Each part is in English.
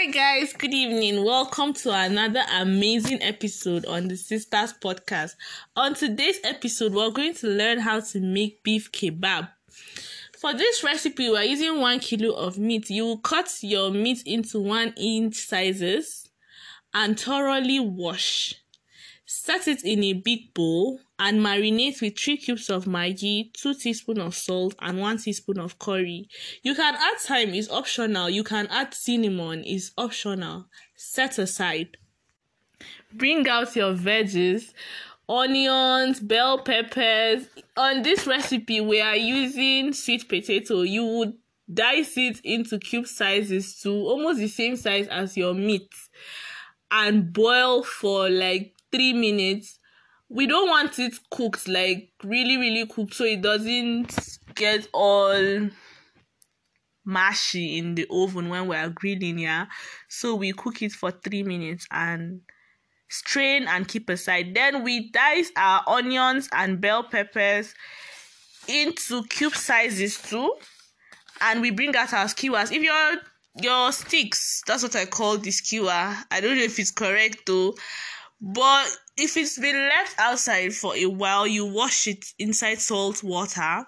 Hi, guys. Good evening. Welcome to another amazing episode on the Sisters Podcast. On today's episode, we're going to learn how to make beef kebab. For this recipe, we're using one kilo of meat. You will cut your meat into one inch sizes and thoroughly wash. Set it in a big bowl and marinate with 3 cubes of Maggi, 2 teaspoons of salt, and 1 teaspoon of curry. You can add thyme, is optional. You can add cinnamon, is optional. Set aside. Bring out your veggies, onions, bell peppers. On this recipe, we are using sweet potato. You would dice it into cube sizes to almost the same size as your meat and boil for like three minutes. We don't want it cooked like really really cooked so it doesn't get all mushy in the oven when we're grilling yeah? So we cook it for three minutes and strain and keep aside. Then we dice our onions and bell peppers into cube sizes too and we bring out our skewers. If your your sticks that's what i call the skewer. I don't know if it's correct though but if it's been left outside for a while, you wash it inside salt water.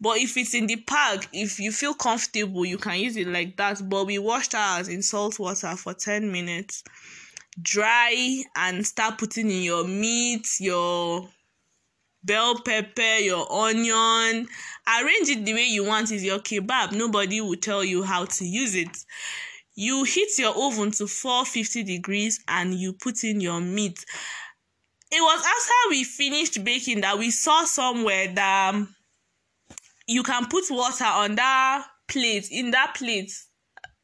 But if it's in the pack, if you feel comfortable, you can use it like that. But we washed ours in salt water for 10 minutes. Dry and start putting in your meat, your bell pepper, your onion. Arrange it the way you want. Is your kebab. Nobody will tell you how to use it you heat your oven to 450 degrees and you put in your meat. It was after we finished baking that we saw somewhere that um, you can put water on that plate in that plate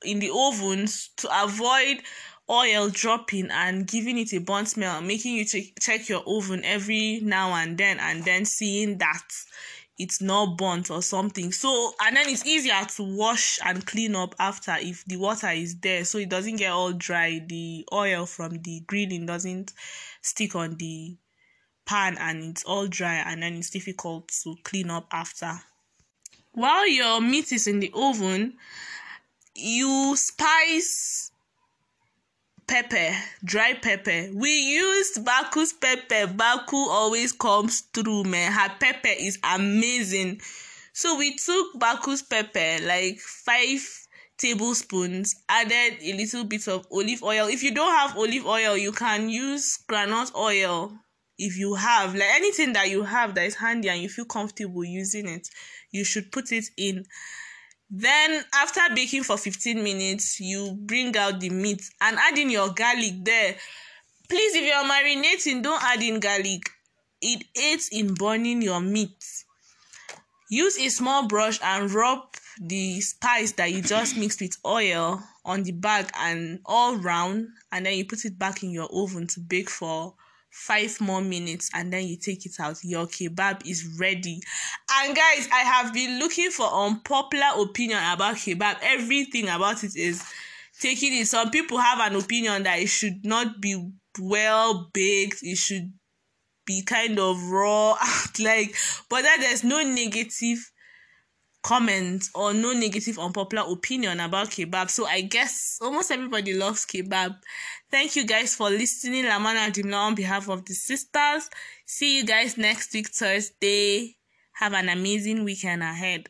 in the ovens to avoid oil dropping and giving it a burnt smell making you check, check your oven every now and then and then seeing that it's not burnt or something. So and then it's easier to wash and clean up after if the water is there so it doesn't get all dry. The oil from the grilling doesn't stick on the pan and it's all dry and then it's difficult to clean up after. While your meat is in the oven, you spice pepper, dry pepper. We used Baku's pepper. Baku always comes through, man. Her pepper is amazing. So we took Baku's pepper, like five tablespoons, added a little bit of olive oil. If you don't have olive oil, you can use groundnut oil. If you have like anything that you have that is handy and you feel comfortable using it, you should put it in then after baking for 15 minutes you bring out the meat and add in your garlic there. Please if you're marinating don't add in garlic. It aids in burning your meat. Use a small brush and rub the spice that you just mixed with oil on the bag and all round and then you put it back in your oven to bake for five more minutes and then you take it out your kebab is ready. And guys i have been looking for unpopular opinion about kebab. Everything about it is taking it. Some people have an opinion that it should not be well baked. It should be kind of raw. Like but that there's no negative comment or no negative unpopular opinion about kebab. So I guess almost everybody loves kebab. Thank you guys for listening. Lamana and Dimna on behalf of the sisters. See you guys next week Thursday. Have an amazing weekend ahead.